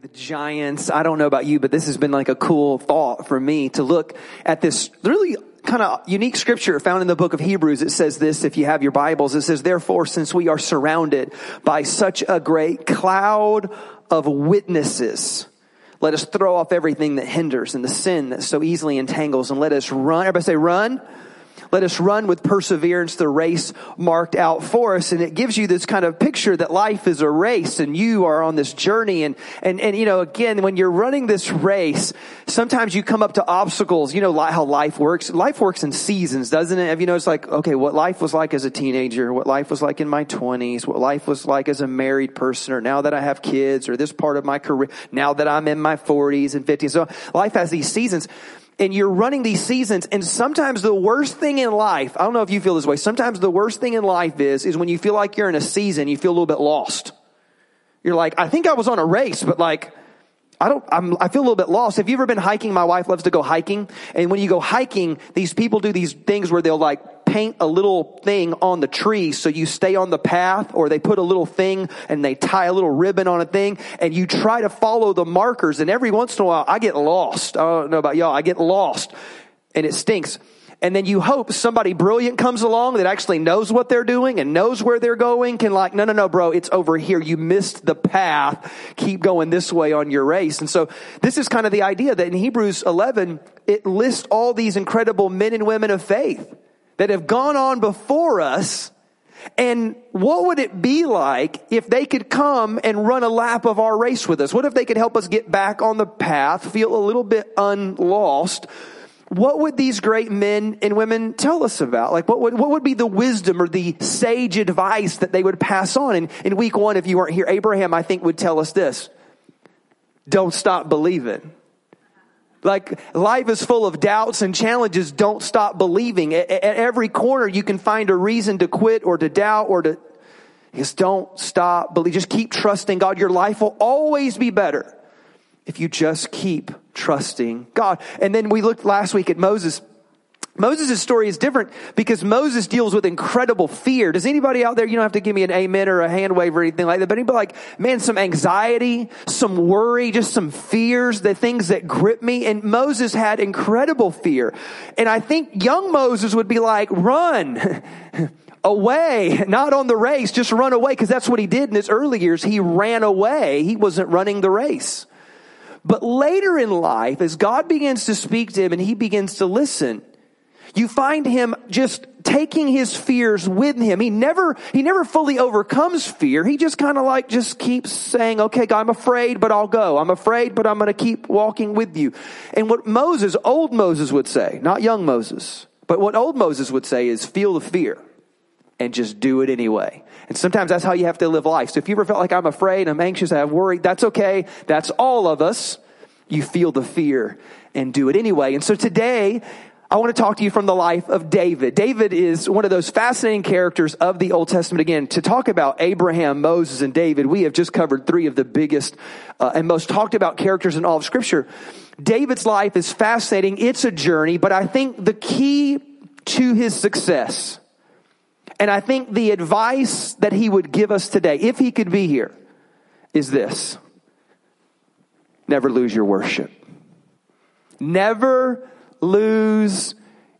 the giants. I don't know about you, but this has been like a cool thought for me to look at this really kind of unique scripture found in the book of Hebrews. It says this, if you have your Bibles, it says, therefore, since we are surrounded by such a great cloud of witnesses, let us throw off everything that hinders and the sin that so easily entangles and let us run. Everybody say run let us run with perseverance the race marked out for us. And it gives you this kind of picture that life is a race and you are on this journey. And, and, and, you know, again, when you're running this race, sometimes you come up to obstacles. You know how life works. Life works in seasons, doesn't it? Have you noticed like, okay, what life was like as a teenager, what life was like in my twenties, what life was like as a married person, or now that I have kids, or this part of my career, now that I'm in my forties and fifties. So life has these seasons and you're running these seasons and sometimes the worst thing in life, I don't know if you feel this way, sometimes the worst thing in life is, is when you feel like you're in a season, you feel a little bit lost. You're like, I think I was on a race, but like, I don't, I'm, I feel a little bit lost. Have you ever been hiking? My wife loves to go hiking. And when you go hiking, these people do these things where they'll like paint a little thing on the tree so you stay on the path or they put a little thing and they tie a little ribbon on a thing and you try to follow the markers and every once in a while I get lost. I don't know about y'all. I get lost and it stinks and then you hope somebody brilliant comes along that actually knows what they're doing and knows where they're going can like, no, no, no, bro, it's over here. You missed the path. Keep going this way on your race. And so this is kind of the idea that in Hebrews 11, it lists all these incredible men and women of faith that have gone on before us and what would it be like if they could come and run a lap of our race with us? What if they could help us get back on the path, feel a little bit unlost? what would these great men and women tell us about? Like, what would, what would be the wisdom or the sage advice that they would pass on? And in week one, if you weren't here, Abraham, I think, would tell us this. Don't stop believing. Like, life is full of doubts and challenges. Don't stop believing. At, every corner, you can find a reason to quit or to doubt or to, just don't stop believe. Just keep trusting God. Your life will always be better if you just keep trusting God. And then we looked last week at Moses. Moses' story is different because Moses deals with incredible fear. Does anybody out there, you don't have to give me an amen or a hand wave or anything like that, but anybody like, man, some anxiety, some worry, just some fears, the things that grip me. And Moses had incredible fear. And I think young Moses would be like, run. away, not on the race, just run away, because that's what he did in his early years. He ran away. He wasn't running the race. But later in life, as God begins to speak to him and he begins to listen, you find him just taking his fears with him. He never, he never fully overcomes fear. He just kind of like just keeps saying, okay, God, I'm afraid, but I'll go. I'm afraid, but I'm going to keep walking with you. And what Moses, old Moses would say, not young Moses, but what old Moses would say is feel the fear and just do it anyway. And sometimes that's how you have to live life. So if you ever felt like I'm afraid, I'm anxious, I have worry, that's okay. That's all of us. You feel the fear and do it anyway. And so today, I want to talk to you from the life of David. David is one of those fascinating characters of the Old Testament. Again, to talk about Abraham, Moses, and David, we have just covered three of the biggest uh, and most talked about characters in all of Scripture. David's life is fascinating. It's a journey, but I think the key to his success and I think the advice that he would give us today, if he could be here, is this. Never lose your worship. Never lose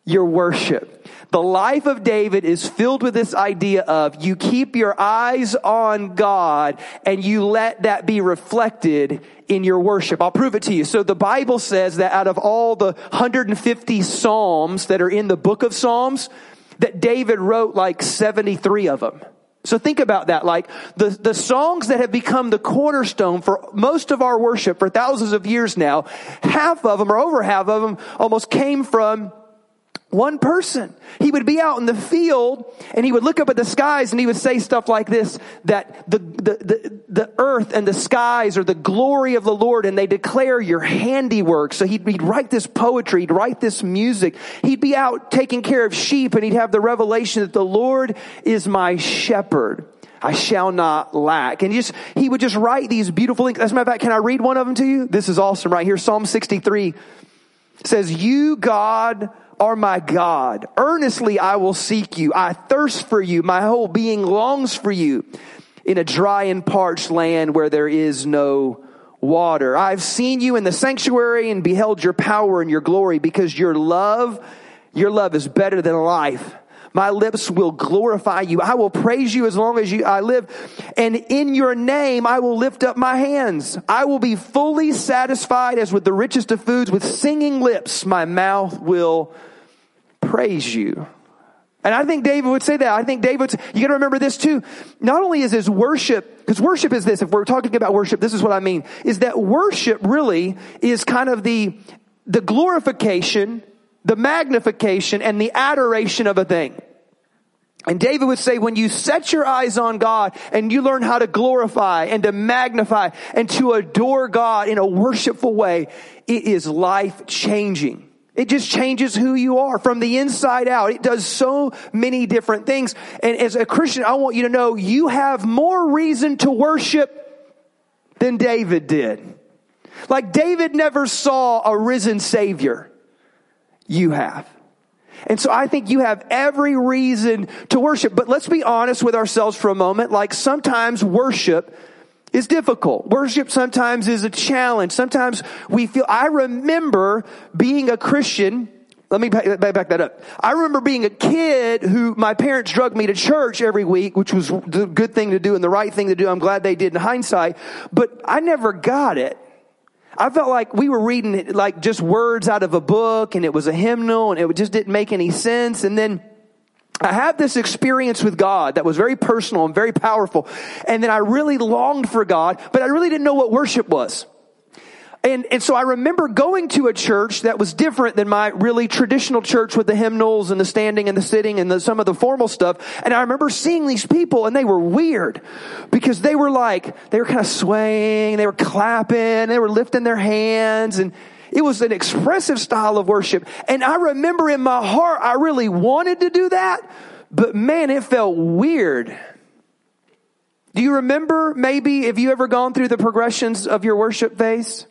your worship. The life of David is filled with this idea of you keep your eyes on God and you let that be reflected in your worship. I'll prove it to you. So the Bible says that out of all the 150 Psalms that are in the book of Psalms, that David wrote like 73 of them. So think about that. Like the, the songs that have become the cornerstone for most of our worship for thousands of years now, half of them or over half of them almost came from one person. He would be out in the field and he would look up at the skies and he would say stuff like this, that the, the, the, the earth and the skies are the glory of the Lord and they declare your handiwork. So he'd, he'd write this poetry, he'd write this music. He'd be out taking care of sheep and he'd have the revelation that the Lord is my shepherd. I shall not lack. And he just, he would just write these beautiful things. As a matter of fact, can I read one of them to you? This is awesome right here. Psalm 63 says, you, God, are my God. Earnestly I will seek you. I thirst for you. My whole being longs for you in a dry and parched land where there is no water. I've seen you in the sanctuary and beheld your power and your glory because your love, your love is better than life. My lips will glorify you. I will praise you as long as you, I live. And in your name, I will lift up my hands. I will be fully satisfied as with the richest of foods. With singing lips, my mouth will praise you. And I think David would say that. I think David, you gotta remember this too. Not only is his worship, because worship is this, if we're talking about worship, this is what I mean, is that worship really is kind of the, the glorification, the magnification, and the adoration of a thing. And David would say, when you set your eyes on God and you learn how to glorify and to magnify and to adore God in a worshipful way, it is life changing. It just changes who you are from the inside out. It does so many different things. And as a Christian, I want you to know you have more reason to worship than David did. Like David never saw a risen savior. You have. And so I think you have every reason to worship. But let's be honest with ourselves for a moment. Like sometimes worship is difficult. Worship sometimes is a challenge. Sometimes we feel, I remember being a Christian. Let me back, back, that up. I remember being a kid who my parents drug me to church every week, which was the good thing to do and the right thing to do. I'm glad they did in hindsight, but I never got it. I felt like we were reading like just words out of a book and it was a hymnal and it just didn't make any sense. And then I had this experience with God that was very personal and very powerful. And then I really longed for God, but I really didn't know what worship was. And, and so I remember going to a church that was different than my really traditional church with the hymnals and the standing and the sitting and the, some of the formal stuff. And I remember seeing these people and they were weird because they were like, they were kind of swaying, they were clapping, they were lifting their hands and it was an expressive style of worship. And I remember in my heart, I really wanted to do that, but man, it felt weird. Do you remember maybe if you ever gone through the progressions of your worship phase?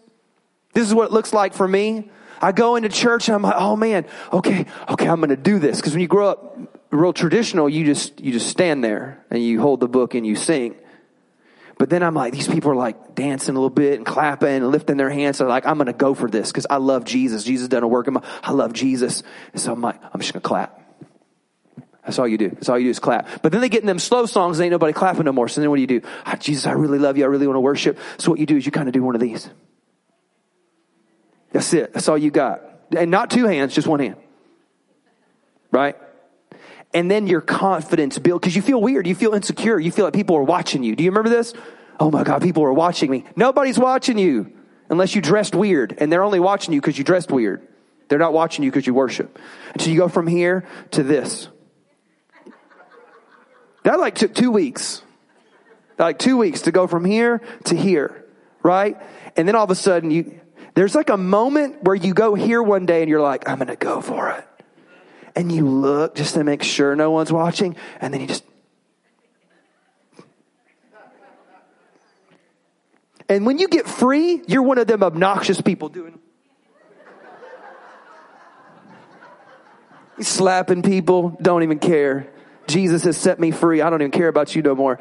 This is what it looks like for me. I go into church and I'm like, oh man, okay, okay, I'm going to do this. Cause when you grow up real traditional, you just, you just stand there and you hold the book and you sing. But then I'm like, these people are like dancing a little bit and clapping and lifting their hands. So like, I'm going to go for this because I love Jesus. Jesus done a work in my, I love Jesus. And so I'm like, I'm just going to clap. That's all you do. That's all you do is clap. But then they get in them slow songs and ain't nobody clapping no more. So then what do you do? Oh, Jesus, I really love you. I really want to worship. So what you do is you kind of do one of these. That's it. That's all you got. And not two hands, just one hand. Right? And then your confidence build because you feel weird, you feel insecure, you feel like people are watching you. Do you remember this? Oh my God, people are watching me. Nobody's watching you unless you dressed weird, and they're only watching you because you dressed weird. They're not watching you because you worship. And so you go from here to this. That like took two weeks. Like two weeks to go from here to here, right? And then all of a sudden you, there's like a moment where you go here one day and you're like, I'm going to go for it and you look just to make sure no one's watching, and then you just. And when you get free, you're one of them obnoxious people doing. slapping people, don't even care. Jesus has set me free. I don't even care about you no more.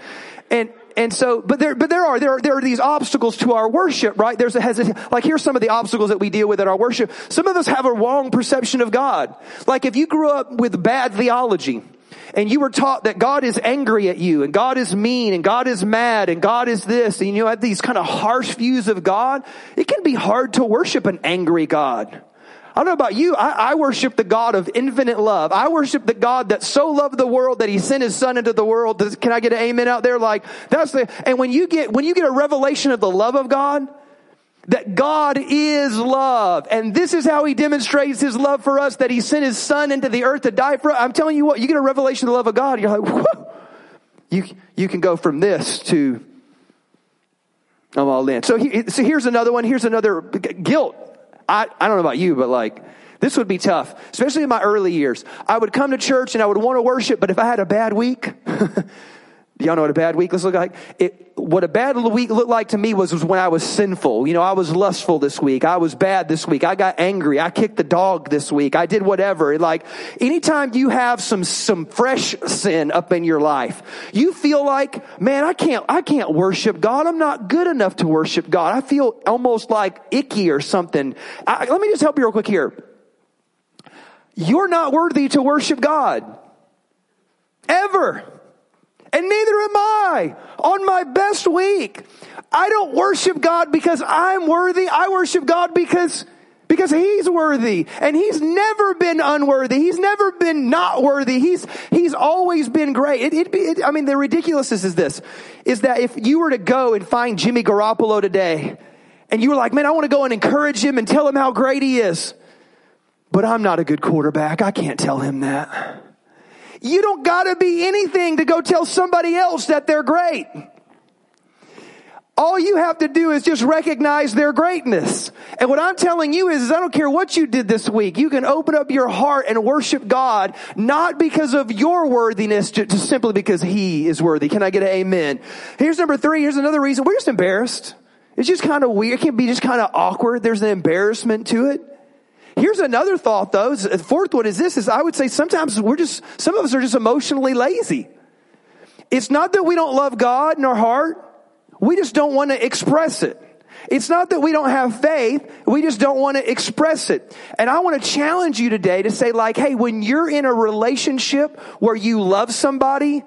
And and so, but there, but there are, there are, there are these obstacles to our worship, right? There's a hesitation. Like here's some of the obstacles that we deal with in our worship. Some of us have a wrong perception of God. Like if you grew up with bad theology, and you were taught that God is angry at you and God is mean and God is mad and God is this and you have these kind of harsh views of God, it can be hard to worship an angry God. I don't know about you. I, I, worship the God of infinite love. I worship the God that so loved the world that he sent his son into the world. Can I get an amen out there? Like, that's the, and when you get, when you get a revelation of the love of God, that God is love. And this is how he demonstrates his love for us, that he sent his son into the earth to die for us. I'm telling you what, you get a revelation of the love of God, you're like, whoa. You, you can go from this to, I'm all in. So, he, so here's another one. Here's another guilt. I, I don't know about you, but like, this would be tough, especially in my early years. I would come to church and I would want to worship, but if I had a bad week, Y'all know what a bad week look like? It, what a bad week looked like to me was, was when I was sinful. You know, I was lustful this week. I was bad this week. I got angry. I kicked the dog this week. I did whatever. Like, anytime you have some, some fresh sin up in your life, you feel like, man, I can't, I can't worship God. I'm not good enough to worship God. I feel almost like icky or something. I, let me just help you real quick here. You're not worthy to worship God. Ever. And neither am I on my best week. I don't worship God because I'm worthy. I worship God because because he's worthy and he's never been unworthy. He's never been not worthy. He's, he's always been great. It, it, it, I mean, the ridiculousness is this, is that if you were to go and find Jimmy Garoppolo today and you were like, man, I want to go and encourage him and tell him how great he is, but I'm not a good quarterback. I can't tell him that. You don't gotta be anything to go tell somebody else that they're great. All you have to do is just recognize their greatness. And what I'm telling you is, is, I don't care what you did this week. You can open up your heart and worship God, not because of your worthiness, just simply because He is worthy. Can I get an amen? Here's number three. Here's another reason. We're just embarrassed. It's just kind of weird. It can be just kind of awkward. There's an embarrassment to it. Here's another thought though. The uh, fourth one is this, is I would say sometimes we're just, some of us are just emotionally lazy. It's not that we don't love God in our heart. We just don't want to express it. It's not that we don't have faith. We just don't want to express it. And I want to challenge you today to say like, hey, when you're in a relationship where you love somebody,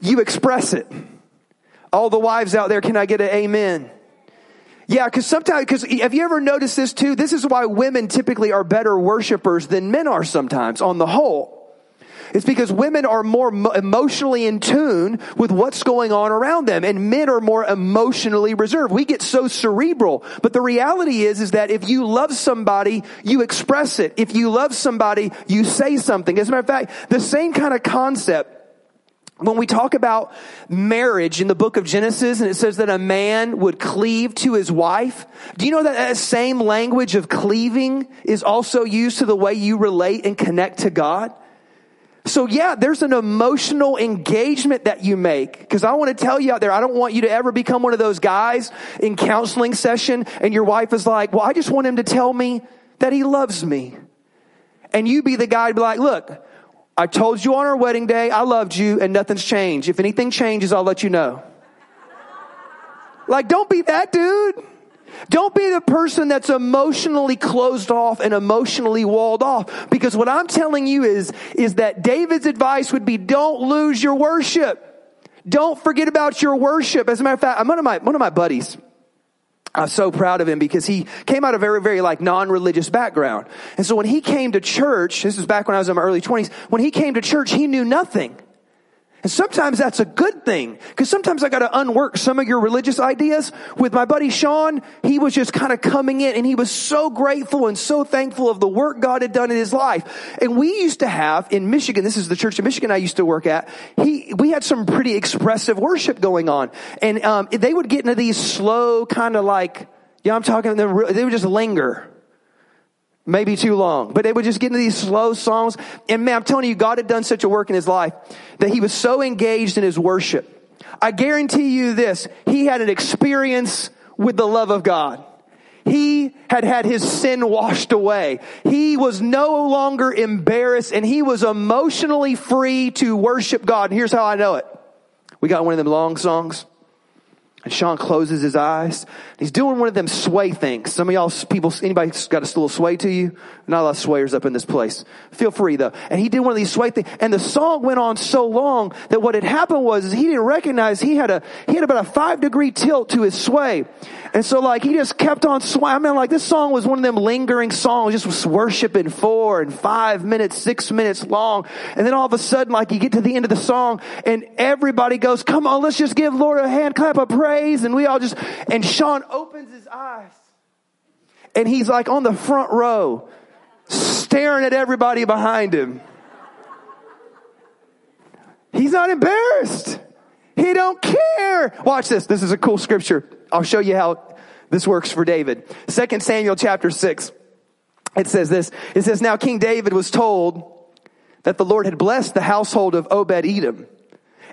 you express it. All the wives out there, can I get an amen? Yeah, because sometimes, because have you ever noticed this too? This is why women typically are better worshipers than men are sometimes on the whole. It's because women are more emotionally in tune with what's going on around them and men are more emotionally reserved. We get so cerebral. But the reality is, is that if you love somebody, you express it. If you love somebody, you say something. As a matter of fact, the same kind of concept when we talk about marriage in the book of Genesis and it says that a man would cleave to his wife, do you know that that same language of cleaving is also used to the way you relate and connect to God? So yeah, there's an emotional engagement that you make. Cause I want to tell you out there, I don't want you to ever become one of those guys in counseling session and your wife is like, well, I just want him to tell me that he loves me. And you be the guy to be like, look, I told you on our wedding day I loved you and nothing's changed. If anything changes, I'll let you know. Like, don't be that dude. Don't be the person that's emotionally closed off and emotionally walled off. Because what I'm telling you is, is that David's advice would be don't lose your worship. Don't forget about your worship. As a matter of fact, I'm one of my, one of my buddies, I'm so proud of him because he came out of a very, very like non-religious background. And so when he came to church, this is back when I was in my early twenties, when he came to church, he knew nothing. And sometimes that's a good thing because sometimes I got to unwork some of your religious ideas. With my buddy Sean, he was just kind of coming in and he was so grateful and so thankful of the work God had done in his life. And we used to have in Michigan, this is the church in Michigan I used to work at, he, we had some pretty expressive worship going on. And, um, they would get into these slow kind of like, yeah, I'm talking, they would just linger maybe too long. But they would just get into these slow songs. And man, I'm telling you, God had done such a work in his life that he was so engaged in his worship. I guarantee you this, he had an experience with the love of God. He had had his sin washed away. He was no longer embarrassed and he was emotionally free to worship God. And here's how I know it. We got one of them long songs. And Sean closes his eyes. He's doing one of them sway things. Some of y'all people, anybody got a little sway to you? Not a lot of swayers up in this place. Feel free though. And he did one of these sway things. And the song went on so long that what had happened was he didn't recognize he had a, he had about a five degree tilt to his sway. And so like he just kept on swaying. I mean like this song was one of them lingering songs, just was worshiping four and five minutes, six minutes long. And then all of a sudden like you get to the end of the song and everybody goes, come on, let's just give Lord a hand clap of praise. And we all just, and Sean opens his eyes and he's like on the front row staring at everybody behind him. He's not embarrassed. He don't care. Watch this. This is a cool scripture. I'll show you how this works for David. Second Samuel chapter six. It says this. It says, now King David was told that the Lord had blessed the household of Obed Edom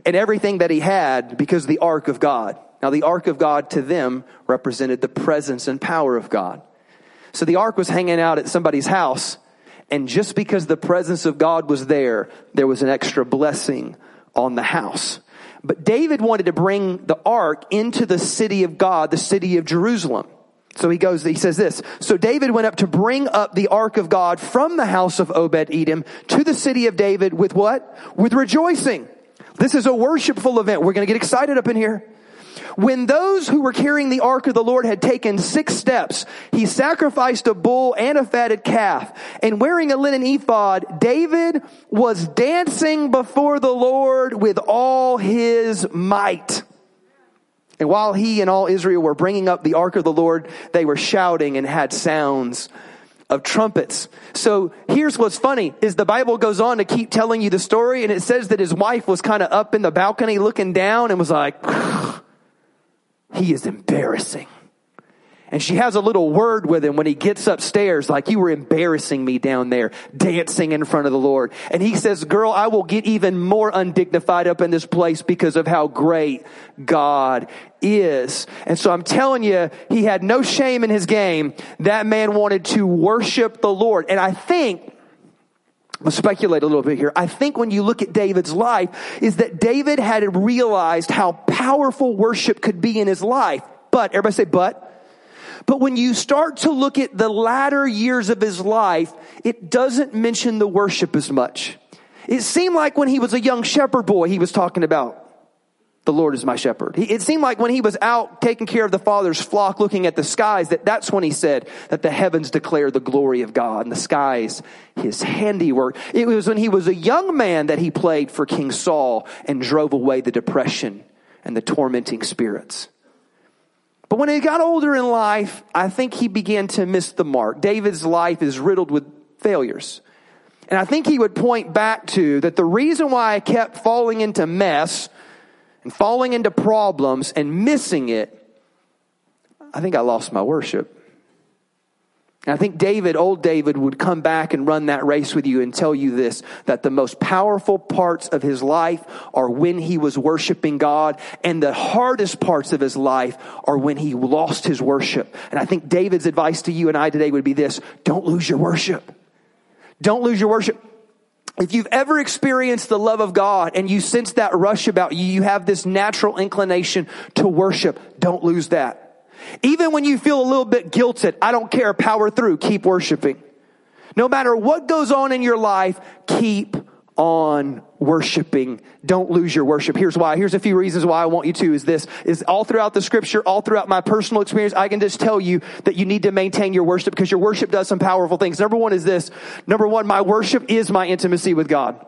and everything that he had because the ark of God. Now, the ark of God to them represented the presence and power of God. So the ark was hanging out at somebody's house, and just because the presence of God was there, there was an extra blessing on the house. But David wanted to bring the ark into the city of God, the city of Jerusalem. So he goes, he says this. So David went up to bring up the ark of God from the house of Obed Edom to the city of David with what? With rejoicing. This is a worshipful event. We're going to get excited up in here. When those who were carrying the ark of the Lord had taken six steps, he sacrificed a bull and a fatted calf. And wearing a linen ephod, David was dancing before the Lord with all his might. And while he and all Israel were bringing up the ark of the Lord, they were shouting and had sounds of trumpets. So here's what's funny is the Bible goes on to keep telling you the story and it says that his wife was kind of up in the balcony looking down and was like, he is embarrassing. And she has a little word with him when he gets upstairs, like, you were embarrassing me down there, dancing in front of the Lord. And he says, girl, I will get even more undignified up in this place because of how great God is. And so I'm telling you, he had no shame in his game. That man wanted to worship the Lord. And I think, Speculate a little bit here. I think when you look at David's life, is that David had realized how powerful worship could be in his life. But, everybody say, but. But when you start to look at the latter years of his life, it doesn't mention the worship as much. It seemed like when he was a young shepherd boy, he was talking about the Lord is my shepherd. It seemed like when he was out taking care of the Father's flock, looking at the skies, that that's when he said that the heavens declare the glory of God and the skies his handiwork. It was when he was a young man that he played for King Saul and drove away the depression and the tormenting spirits. But when he got older in life, I think he began to miss the mark. David's life is riddled with failures. And I think he would point back to that the reason why I kept falling into mess and falling into problems and missing it, I think I lost my worship. And I think David, old David, would come back and run that race with you and tell you this, that the most powerful parts of his life are when he was worshiping God, and the hardest parts of his life are when he lost his worship. And I think David's advice to you and I today would be this, don't lose your worship. Don't lose your worship. If you've ever experienced the love of God and you sense that rush about you, you have this natural inclination to worship, don't lose that. Even when you feel a little bit guilted, I don't care, power through, keep worshiping. No matter what goes on in your life, keep on worshiping. Don't lose your worship. Here's why. Here's a few reasons why I want you to is this, is all throughout the scripture, all throughout my personal experience, I can just tell you that you need to maintain your worship because your worship does some powerful things. Number one is this. Number one, my worship is my intimacy with God.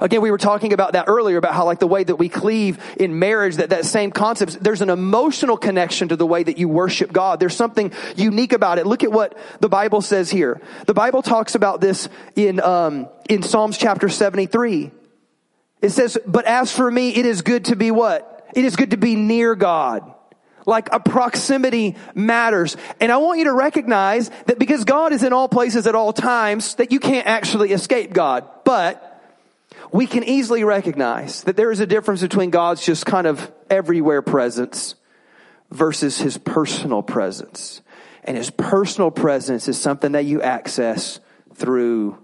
Again, we were talking about that earlier about how like the way that we cleave in marriage, that that same concept, there's an emotional connection to the way that you worship God. There's something unique about it. Look at what the Bible says here. The Bible talks about this in, um, in Psalms chapter 73. It says, but as for me, it is good to be what? It is good to be near God. Like a proximity matters. And I want you to recognize that because God is in all places at all times, that you can't actually escape God. But we can easily recognize that there is a difference between God's just kind of everywhere presence versus his personal presence. And his personal presence is something that you access through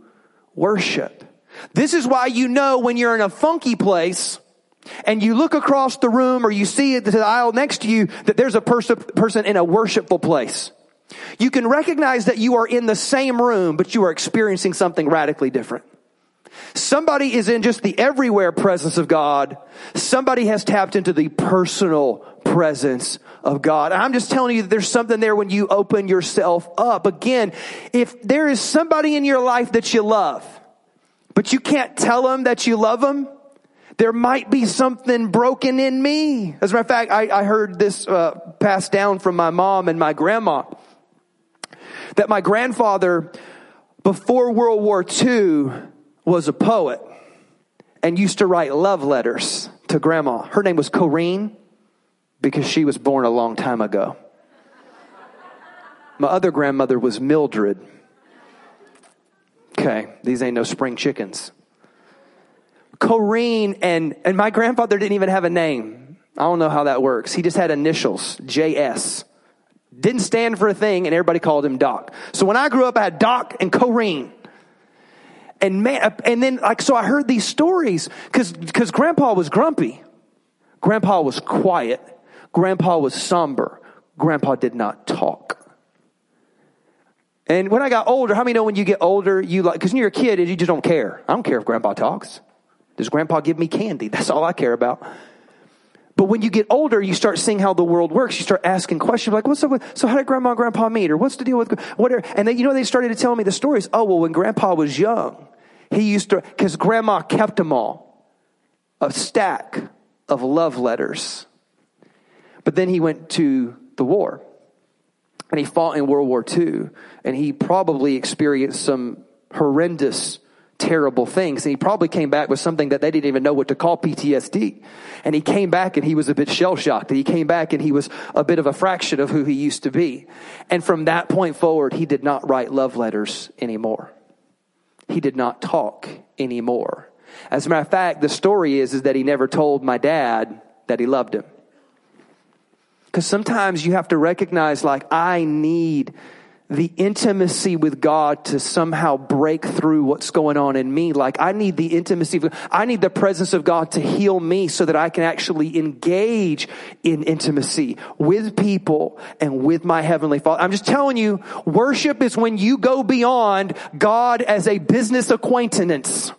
worship. This is why you know when you're in a funky place and you look across the room or you see the aisle next to you that there's a person, person in a worshipful place. You can recognize that you are in the same room, but you are experiencing something radically different. Somebody is in just the everywhere presence of God. Somebody has tapped into the personal presence of God. I'm just telling you that there's something there when you open yourself up. Again, if there is somebody in your life that you love, but you can't tell them that you love them, there might be something broken in me. As a matter of fact, I, I heard this uh, passed down from my mom and my grandma that my grandfather, before World War II, was a poet and used to write love letters to grandma. Her name was Corrine because she was born a long time ago. My other grandmother was Mildred. Okay, these ain't no spring chickens. Corrine and, and my grandfather didn't even have a name. I don't know how that works. He just had initials, JS. Didn't stand for a thing and everybody called him Doc. So when I grew up, I had Doc and Corrine. And man, and then like, so I heard these stories cause, cause grandpa was grumpy. Grandpa was quiet. Grandpa was somber. Grandpa did not talk. And when I got older, how many know when you get older, you like, cause when you're a kid, you just don't care. I don't care if grandpa talks. Does grandpa give me candy? That's all I care about. But when you get older, you start seeing how the world works. You start asking questions like, what's up with, so how did grandma and grandpa meet? Or what's the deal with, whatever? And then, you know, they started to tell me the stories. Oh, well, when grandpa was young, he used to, cause grandma kept them all. A stack of love letters. But then he went to the war and he fought in World War II and he probably experienced some horrendous terrible things. And he probably came back with something that they didn't even know what to call PTSD. And he came back and he was a bit shell shocked. He came back and he was a bit of a fraction of who he used to be. And from that point forward, he did not write love letters anymore. He did not talk anymore. As a matter of fact, the story is, is that he never told my dad that he loved him. Because sometimes you have to recognize, like, I need the intimacy with God to somehow break through what's going on in me. Like I need the intimacy, I need the presence of God to heal me so that I can actually engage in intimacy with people and with my heavenly Father. I'm just telling you, worship is when you go beyond God as a business acquaintance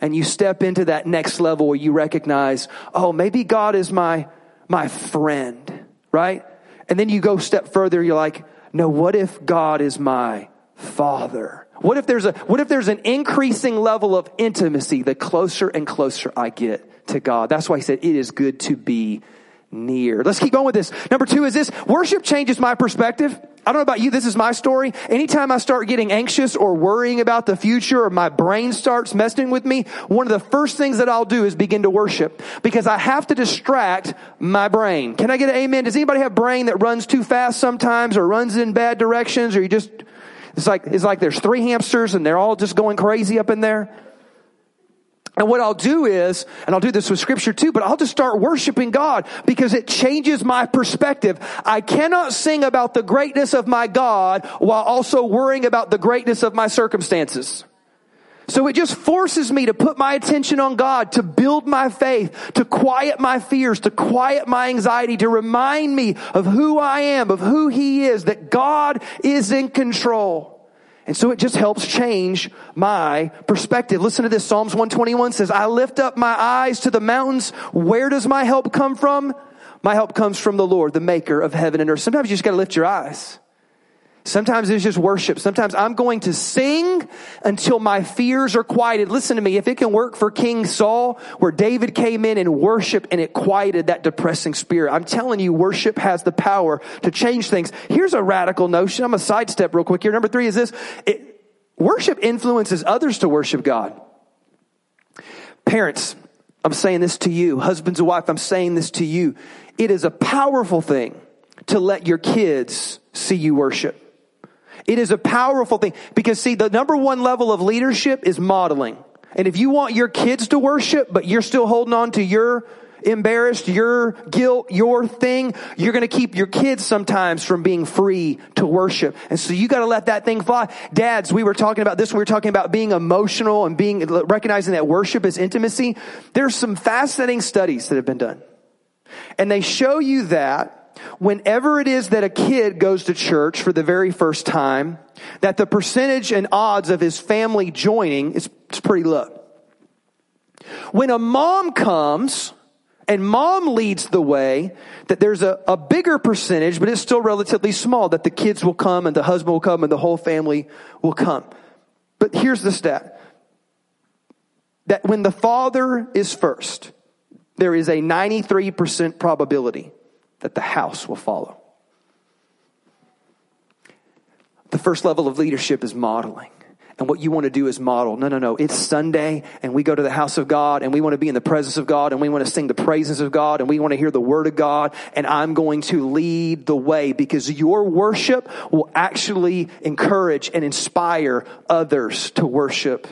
and you step into that next level where you recognize, oh, maybe God is my, my friend, right? And then you go step further, you're like, no, what if God is my father? What if there's a, what if there's an increasing level of intimacy the closer and closer I get to God? That's why he said it is good to be near. Let's keep going with this. Number two is this, worship changes my perspective. I don't know about you, this is my story. Anytime I start getting anxious or worrying about the future or my brain starts messing with me, one of the first things that I'll do is begin to worship because I have to distract my brain. Can I get an amen? Does anybody have brain that runs too fast sometimes or runs in bad directions or you just, it's like, it's like there's three hamsters and they're all just going crazy up in there? And what I'll do is, and I'll do this with scripture too, but I'll just start worshiping God because it changes my perspective. I cannot sing about the greatness of my God while also worrying about the greatness of my circumstances. So it just forces me to put my attention on God, to build my faith, to quiet my fears, to quiet my anxiety, to remind me of who I am, of who He is, that God is in control. And so it just helps change my perspective. Listen to this. Psalms 121 says, I lift up my eyes to the mountains. Where does my help come from? My help comes from the Lord, the maker of heaven and earth. Sometimes you just gotta lift your eyes. Sometimes it's just worship. Sometimes I'm going to sing until my fears are quieted. Listen to me. If it can work for King Saul, where David came in and worship and it quieted that depressing spirit. I'm telling you, worship has the power to change things. Here's a radical notion. I'm going to sidestep real quick here. Number three is this. It, worship influences others to worship God. Parents, I'm saying this to you. Husbands and wife, I'm saying this to you. It is a powerful thing to let your kids see you worship. It is a powerful thing because see, the number one level of leadership is modeling. And if you want your kids to worship, but you're still holding on to your embarrassed, your guilt, your thing, you're going to keep your kids sometimes from being free to worship. And so you got to let that thing fly. Dads, we were talking about this. We were talking about being emotional and being, recognizing that worship is intimacy. There's some fascinating studies that have been done. And they show you that whenever it is that a kid goes to church for the very first time, that the percentage and odds of his family joining is, pretty low. When a mom comes, and mom leads the way, that there's a, a bigger percentage, but it's still relatively small, that the kids will come and the husband will come and the whole family will come. But here's the stat. That when the father is first, there is a 93% probability that the house will follow. The first level of leadership is modeling. And what you want to do is model. No, no, no. It's Sunday and we go to the house of God and we want to be in the presence of God and we want to sing the praises of God and we want to hear the word of God and I'm going to lead the way because your worship will actually encourage and inspire others to worship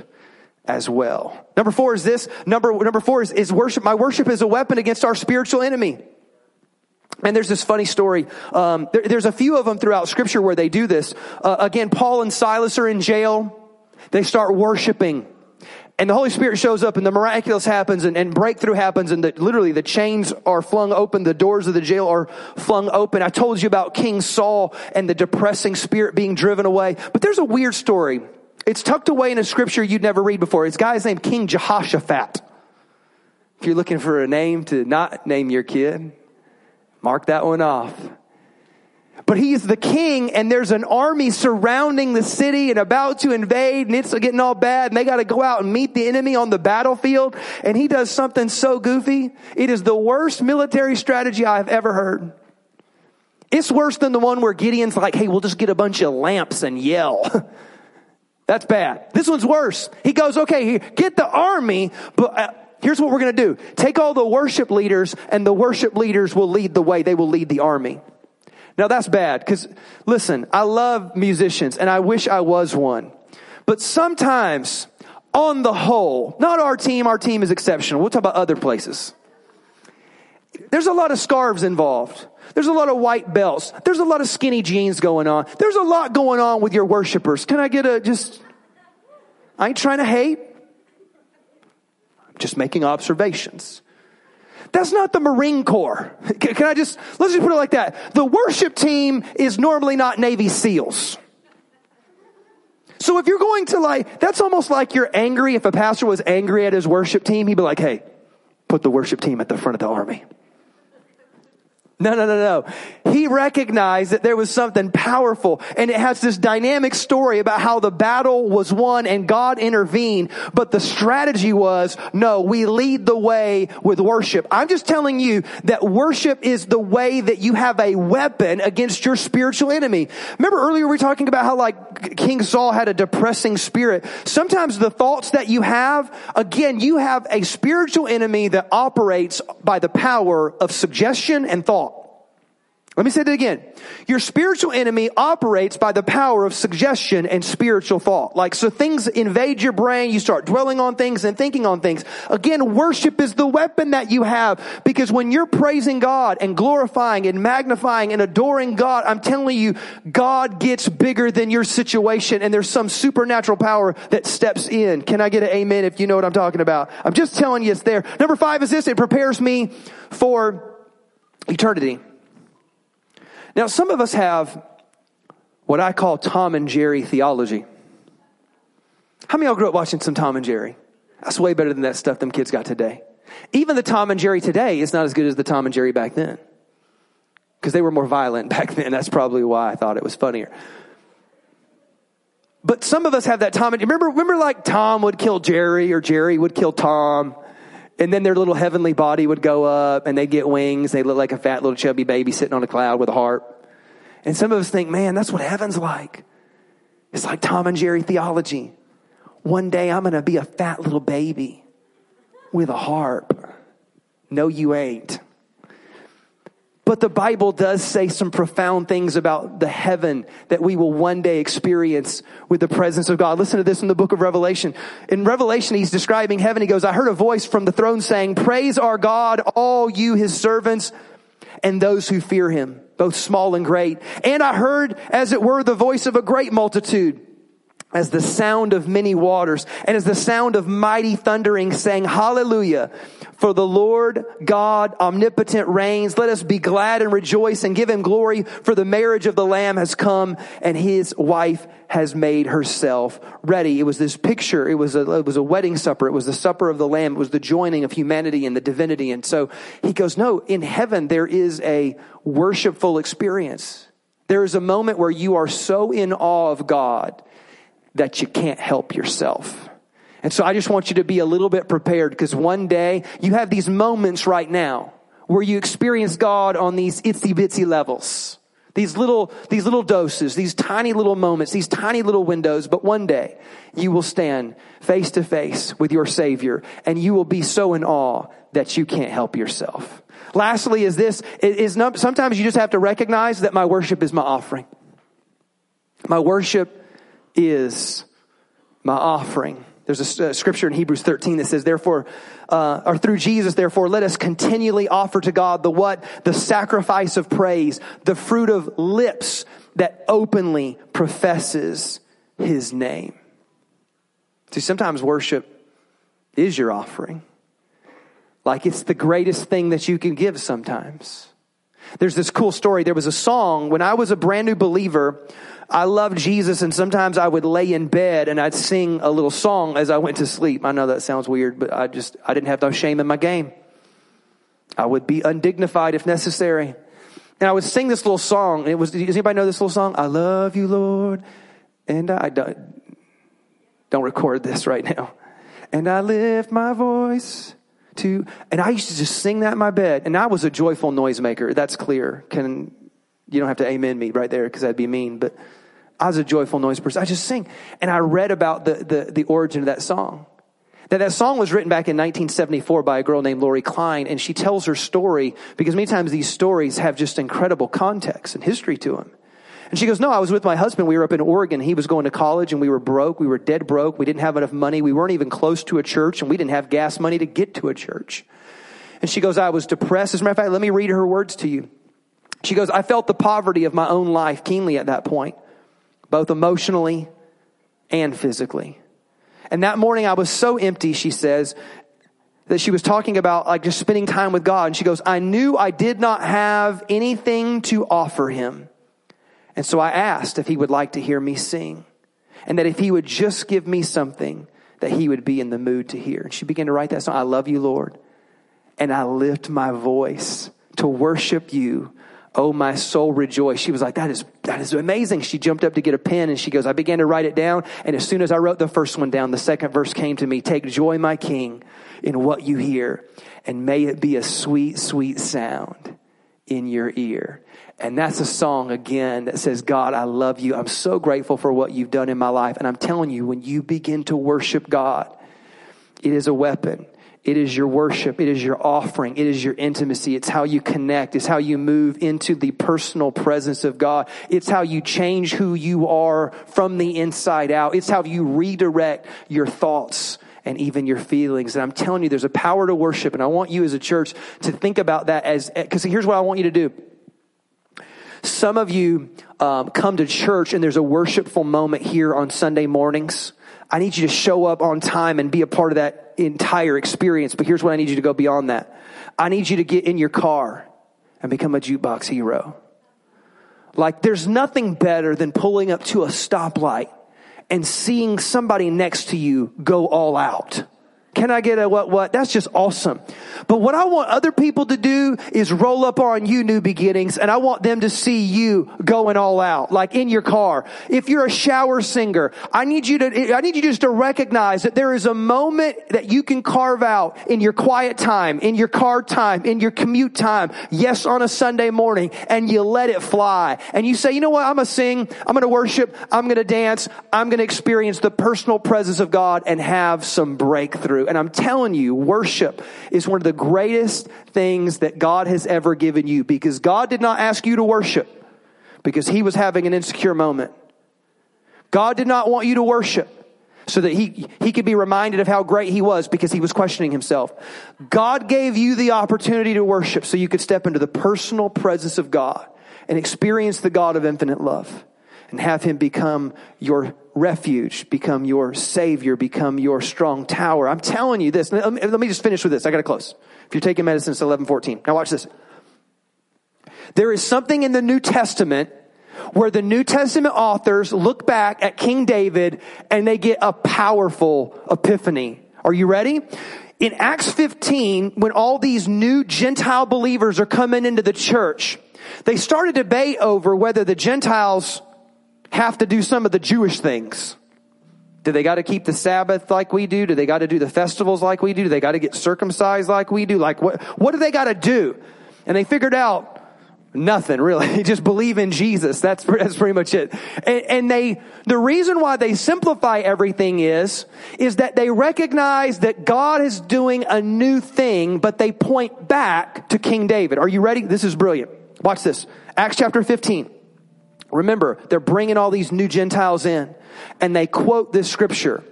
as well. Number four is this. Number, number four is, is worship. My worship is a weapon against our spiritual enemy. And there's this funny story. Um, there, there's a few of them throughout scripture where they do this. Uh, again, Paul and Silas are in jail. They start worshiping. And the Holy Spirit shows up and the miraculous happens and, and breakthrough happens and the, literally the chains are flung open. The doors of the jail are flung open. I told you about King Saul and the depressing spirit being driven away. But there's a weird story. It's tucked away in a scripture you'd never read before. It's guy's named King Jehoshaphat. If you're looking for a name to not name your kid, mark that one off. But he's the king and there's an army surrounding the city and about to invade and it's getting all bad and they got to go out and meet the enemy on the battlefield. And he does something so goofy. It is the worst military strategy I've ever heard. It's worse than the one where Gideon's like, hey, we'll just get a bunch of lamps and yell. That's bad. This one's worse. He goes, okay, get the army, but uh, here's what we're going to do. Take all the worship leaders and the worship leaders will lead the way. They will lead the army. Now that's bad because listen, I love musicians and I wish I was one. But sometimes on the whole, not our team, our team is exceptional. We'll talk about other places. There's a lot of scarves involved. There's a lot of white belts. There's a lot of skinny jeans going on. There's a lot going on with your worshipers. Can I get a just, I ain't trying to hate. Just making observations. That's not the Marine Corps. Can I just, let's just put it like that. The worship team is normally not Navy SEALs. So if you're going to like, that's almost like you're angry. If a pastor was angry at his worship team, he'd be like, hey, put the worship team at the front of the army. No, no, no, no. He recognized that there was something powerful and it has this dynamic story about how the battle was won and God intervened. But the strategy was, no, we lead the way with worship. I'm just telling you that worship is the way that you have a weapon against your spiritual enemy. Remember earlier we were talking about how like King Saul had a depressing spirit. Sometimes the thoughts that you have, again, you have a spiritual enemy that operates by the power of suggestion and thought. Let me say that again. Your spiritual enemy operates by the power of suggestion and spiritual thought. Like, so things invade your brain, you start dwelling on things and thinking on things. Again, worship is the weapon that you have because when you're praising God and glorifying and magnifying and adoring God, I'm telling you, God gets bigger than your situation and there's some supernatural power that steps in. Can I get an amen if you know what I'm talking about? I'm just telling you it's there. Number five is this, it prepares me for eternity. Now, some of us have what I call Tom and Jerry theology. How many of y'all grew up watching some Tom and Jerry? That's way better than that stuff them kids got today. Even the Tom and Jerry today is not as good as the Tom and Jerry back then. Because they were more violent back then. That's probably why I thought it was funnier. But some of us have that Tom and remember, remember like Tom would kill Jerry or Jerry would kill Tom and then their little heavenly body would go up and they'd get wings. They look like a fat little chubby baby sitting on a cloud with a harp. And some of us think, man, that's what heaven's like. It's like Tom and Jerry theology. One day I'm going to be a fat little baby with a harp. No, you ain't. But the Bible does say some profound things about the heaven that we will one day experience with the presence of God. Listen to this in the book of Revelation. In Revelation, he's describing heaven. He goes, I heard a voice from the throne saying, praise our God, all you his servants and those who fear him, both small and great. And I heard, as it were, the voice of a great multitude as the sound of many waters and as the sound of mighty thundering saying, hallelujah. For the Lord God omnipotent reigns. Let us be glad and rejoice and give him glory for the marriage of the lamb has come and his wife has made herself ready. It was this picture. It was a, it was a wedding supper. It was the supper of the lamb. It was the joining of humanity and the divinity. And so he goes, no, in heaven there is a worshipful experience. There is a moment where you are so in awe of God that you can't help yourself. And so I just want you to be a little bit prepared because one day you have these moments right now where you experience God on these itsy bitsy levels. These little, these little doses, these tiny little moments, these tiny little windows, but one day you will stand face to face with your Savior and you will be so in awe that you can't help yourself. Lastly is this, is sometimes you just have to recognize that my worship is my offering. My worship is my offering. There's a, scripture in Hebrews 13 that says, therefore, uh, or through Jesus, therefore, let us continually offer to God the what? The sacrifice of praise, the fruit of lips that openly professes his name. See, sometimes worship is your offering. Like it's the greatest thing that you can give sometimes. There's this cool story. There was a song when I was a brand new believer. I loved Jesus and sometimes I would lay in bed and I'd sing a little song as I went to sleep. I know that sounds weird, but I just, I didn't have no shame in my game. I would be undignified if necessary. And I would sing this little song. it was, does anybody know this little song? I love you, Lord. And I don't, don't record this right now. And I lift my voice to, and I used to just sing that in my bed. And I was a joyful noisemaker. That's clear. Can, you don't have to amen me right there because that'd be mean, but I was a joyful noise person. I just sing. And I read about the, the, the origin of that song. That that song was written back in 1974 by a girl named Laurie Klein, and she tells her story because many times these stories have just incredible context and history to them. And she goes, no, I was with my husband. We were up in Oregon. He was going to college and we were broke. We were dead broke. We didn't have enough money. We weren't even close to a church and we didn't have gas money to get to a church. And she goes, I was depressed. As a matter of fact, let me read her words to you. She goes, I felt the poverty of my own life keenly at that point both emotionally and physically. And that morning I was so empty, she says, that she was talking about like just spending time with God. And she goes, I knew I did not have anything to offer him. And so I asked if he would like to hear me sing. And that if he would just give me something that he would be in the mood to hear. And she began to write that song, I love you, Lord. And I lift my voice to worship you Oh, my soul rejoice. She was like, that is, that is amazing. She jumped up to get a pen and she goes, I began to write it down. And as soon as I wrote the first one down, the second verse came to me. Take joy, my king, in what you hear and may it be a sweet, sweet sound in your ear. And that's a song again that says, God, I love you. I'm so grateful for what you've done in my life. And I'm telling you, when you begin to worship God, it is a weapon. It is your worship. It is your offering. It is your intimacy. It's how you connect. It's how you move into the personal presence of God. It's how you change who you are from the inside out. It's how you redirect your thoughts and even your feelings. And I'm telling you, there's a power to worship. And I want you as a church to think about that as, because here's what I want you to do. Some of you um, come to church and there's a worshipful moment here on Sunday mornings. I need you to show up on time and be a part of that entire experience. But here's what I need you to go beyond that. I need you to get in your car and become a jukebox hero. Like there's nothing better than pulling up to a stoplight and seeing somebody next to you go all out. Can I get a what what? That's just awesome. But what I want other people to do is roll up on you new beginnings and I want them to see you going all out, like in your car. If you're a shower singer, I need you to, I need you just to recognize that there is a moment that you can carve out in your quiet time, in your car time, in your commute time. Yes, on a Sunday morning and you let it fly and you say, you know what? I'm going to sing. I'm going to worship. I'm going to dance. I'm going to experience the personal presence of God and have some breakthrough through. And I'm telling you, worship is one of the greatest things that God has ever given you because God did not ask you to worship because he was having an insecure moment. God did not want you to worship so that he, he could be reminded of how great he was because he was questioning himself. God gave you the opportunity to worship so you could step into the personal presence of God and experience the God of infinite love and have him become your refuge, become your savior, become your strong tower. I'm telling you this. Let me, just finish with this. I got to close. If you're taking medicine, it's 1114. Now watch this. There is something in the New Testament where the New Testament authors look back at King David and they get a powerful epiphany. Are you ready? In Acts 15, when all these new Gentile believers are coming into the church, they start a debate over whether the Gentiles have to do some of the Jewish things. Do they got to keep the Sabbath like we do? Do they got to do the festivals like we do? Do they got to get circumcised like we do? Like what, what do they got to do? And they figured out nothing really. just believe in Jesus. That's, that's pretty much it. And, and they, the reason why they simplify everything is, is that they recognize that God is doing a new thing, but they point back to King David. Are you ready? This is brilliant. Watch this. Acts chapter 15. Remember, they're bringing all these new Gentiles in and they quote this scripture.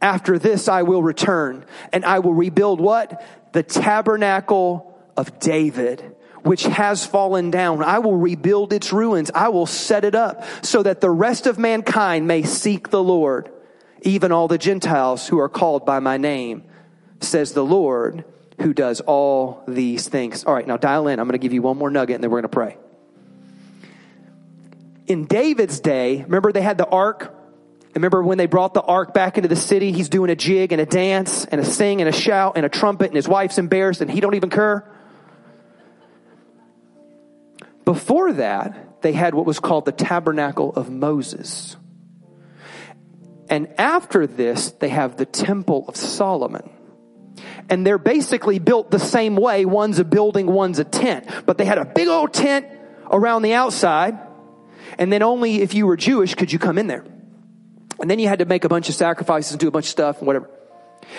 After this I will return and I will rebuild what? The tabernacle of David which has fallen down. I will rebuild its ruins. I will set it up so that the rest of mankind may seek the Lord, even all the Gentiles who are called by my name, says the Lord who does all these things. All right, now dial in. I'm going to give you one more nugget and then we're going to pray. In David's day, remember they had the ark Remember when they brought the ark back into the city, he's doing a jig and a dance and a sing and a shout and a trumpet and his wife's embarrassed and he don't even care. Before that, they had what was called the tabernacle of Moses. And after this, they have the temple of Solomon. And they're basically built the same way. One's a building, one's a tent. But they had a big old tent around the outside. And then only if you were Jewish could you come in there. And then you had to make a bunch of sacrifices and do a bunch of stuff and whatever.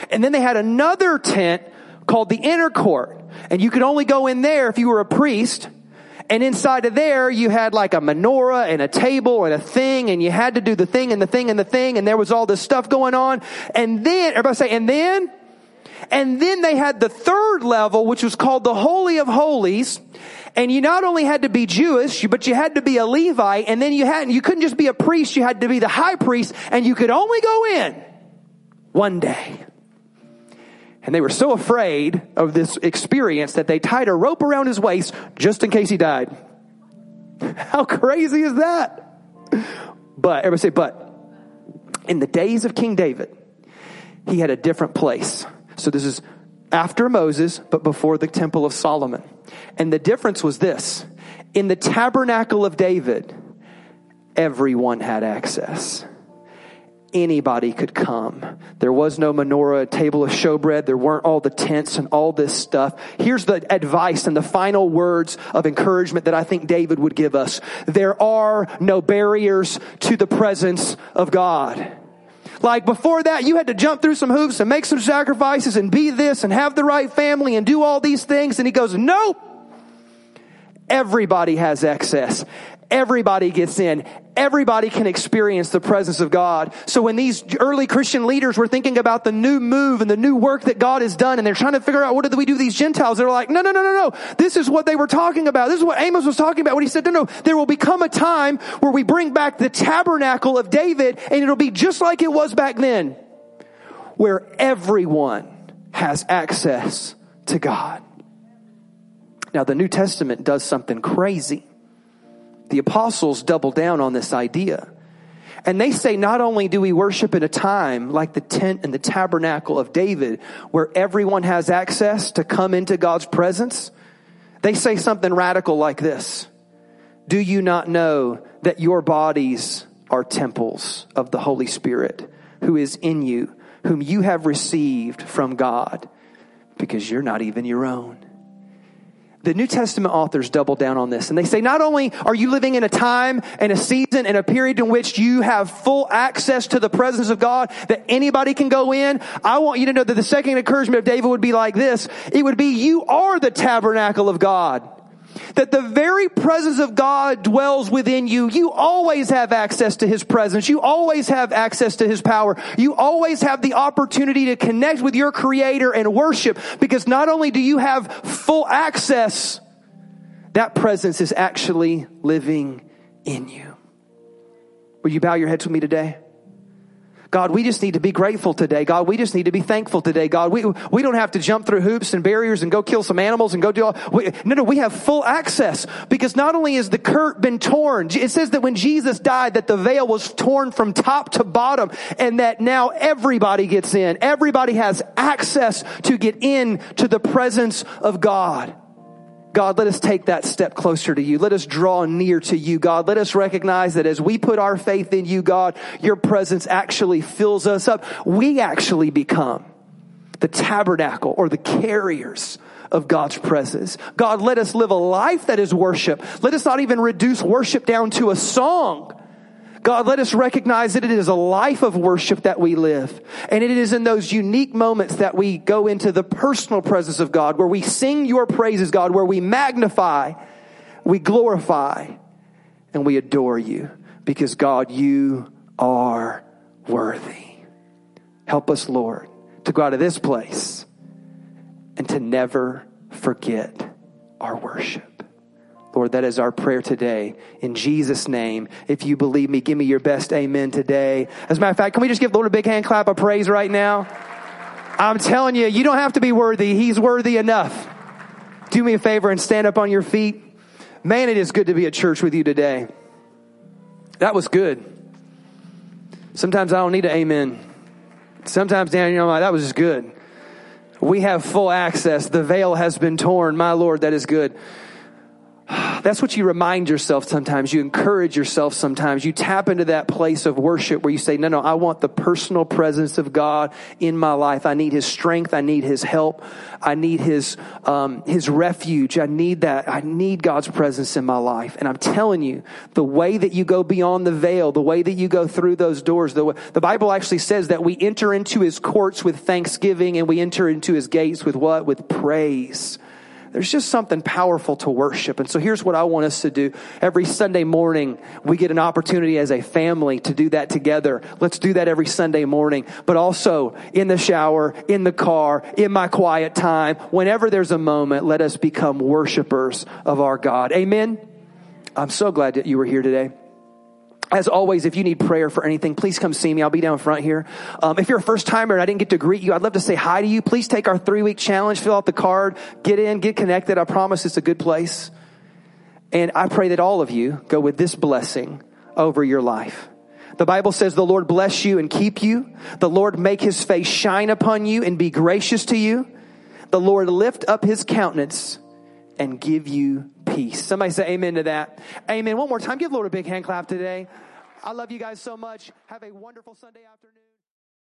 And then they had another tent called the inner court. And you could only go in there if you were a priest. And inside of there, you had like a menorah and a table and a thing, and you had to do the thing and the thing and the thing, and there was all this stuff going on. And then, everybody say, and then? And then they had the third level, which was called the Holy of Holies. And you not only had to be Jewish, but you had to be a Levite, and then you had, you couldn't just be a priest, you had to be the high priest, and you could only go in one day. And they were so afraid of this experience that they tied a rope around his waist just in case he died. How crazy is that? But, everybody say, but, in the days of King David, he had a different place. So this is after Moses, but before the temple of Solomon. And the difference was this. In the tabernacle of David, everyone had access. Anybody could come. There was no menorah, table of showbread. There weren't all the tents and all this stuff. Here's the advice and the final words of encouragement that I think David would give us. There are no barriers to the presence of God. Like before that, you had to jump through some hoops and make some sacrifices and be this and have the right family and do all these things. And he goes, nope. Everybody has access. Everybody gets in. Everybody can experience the presence of God. So when these early Christian leaders were thinking about the new move and the new work that God has done and they're trying to figure out what do we do with these Gentiles, they're like, no, no, no, no, no. This is what they were talking about. This is what Amos was talking about when he said, no, no, there will become a time where we bring back the tabernacle of David and it'll be just like it was back then, where everyone has access to God. Now the New Testament does something crazy. The apostles double down on this idea. And they say not only do we worship in a time like the tent and the tabernacle of David, where everyone has access to come into God's presence, they say something radical like this. Do you not know that your bodies are temples of the Holy Spirit who is in you, whom you have received from God, because you're not even your own? The New Testament authors double down on this and they say not only are you living in a time and a season and a period in which you have full access to the presence of God that anybody can go in, I want you to know that the second encouragement of David would be like this. It would be you are the tabernacle of God. That the very presence of God dwells within you. You always have access to His presence. You always have access to His power. You always have the opportunity to connect with your Creator and worship because not only do you have full access, that presence is actually living in you. Will you bow your heads with me today? God, we just need to be grateful today. God, we just need to be thankful today. God, we, we don't have to jump through hoops and barriers and go kill some animals and go do all, we, no, no, we have full access because not only has the curtain been torn, it says that when Jesus died that the veil was torn from top to bottom and that now everybody gets in. Everybody has access to get in to the presence of God. God, let us take that step closer to you. Let us draw near to you, God. Let us recognize that as we put our faith in you, God, your presence actually fills us up. We actually become the tabernacle or the carriers of God's presence. God, let us live a life that is worship. Let us not even reduce worship down to a song God, let us recognize that it is a life of worship that we live. And it is in those unique moments that we go into the personal presence of God, where we sing your praises, God, where we magnify, we glorify, and we adore you. Because God, you are worthy. Help us, Lord, to go out of this place and to never forget our worship. Lord, that is our prayer today. In Jesus' name, if you believe me, give me your best amen today. As a matter of fact, can we just give Lord a big hand clap of praise right now? I'm telling you, you don't have to be worthy. He's worthy enough. Do me a favor and stand up on your feet. Man, it is good to be at church with you today. That was good. Sometimes I don't need an amen. Sometimes, Dan, you know, like, that was just good. We have full access. The veil has been torn. My Lord, that is good. That's what you remind yourself sometimes. You encourage yourself sometimes. You tap into that place of worship where you say, no, no, I want the personal presence of God in my life. I need His strength. I need His help. I need His, um, His refuge. I need that. I need God's presence in my life. And I'm telling you, the way that you go beyond the veil, the way that you go through those doors, the, the Bible actually says that we enter into His courts with thanksgiving and we enter into His gates with what? With praise. There's just something powerful to worship. And so here's what I want us to do. Every Sunday morning, we get an opportunity as a family to do that together. Let's do that every Sunday morning, but also in the shower, in the car, in my quiet time, whenever there's a moment, let us become worshipers of our God. Amen. I'm so glad that you were here today. As always, if you need prayer for anything, please come see me. I'll be down front here. Um, if you're a first timer and I didn't get to greet you, I'd love to say hi to you. Please take our three week challenge, fill out the card, get in, get connected. I promise it's a good place. And I pray that all of you go with this blessing over your life. The Bible says the Lord bless you and keep you. The Lord make his face shine upon you and be gracious to you. The Lord lift up his countenance and give you peace. Somebody say amen to that. Amen. One more time. Give the Lord a big hand clap today. I love you guys so much. Have a wonderful Sunday afternoon.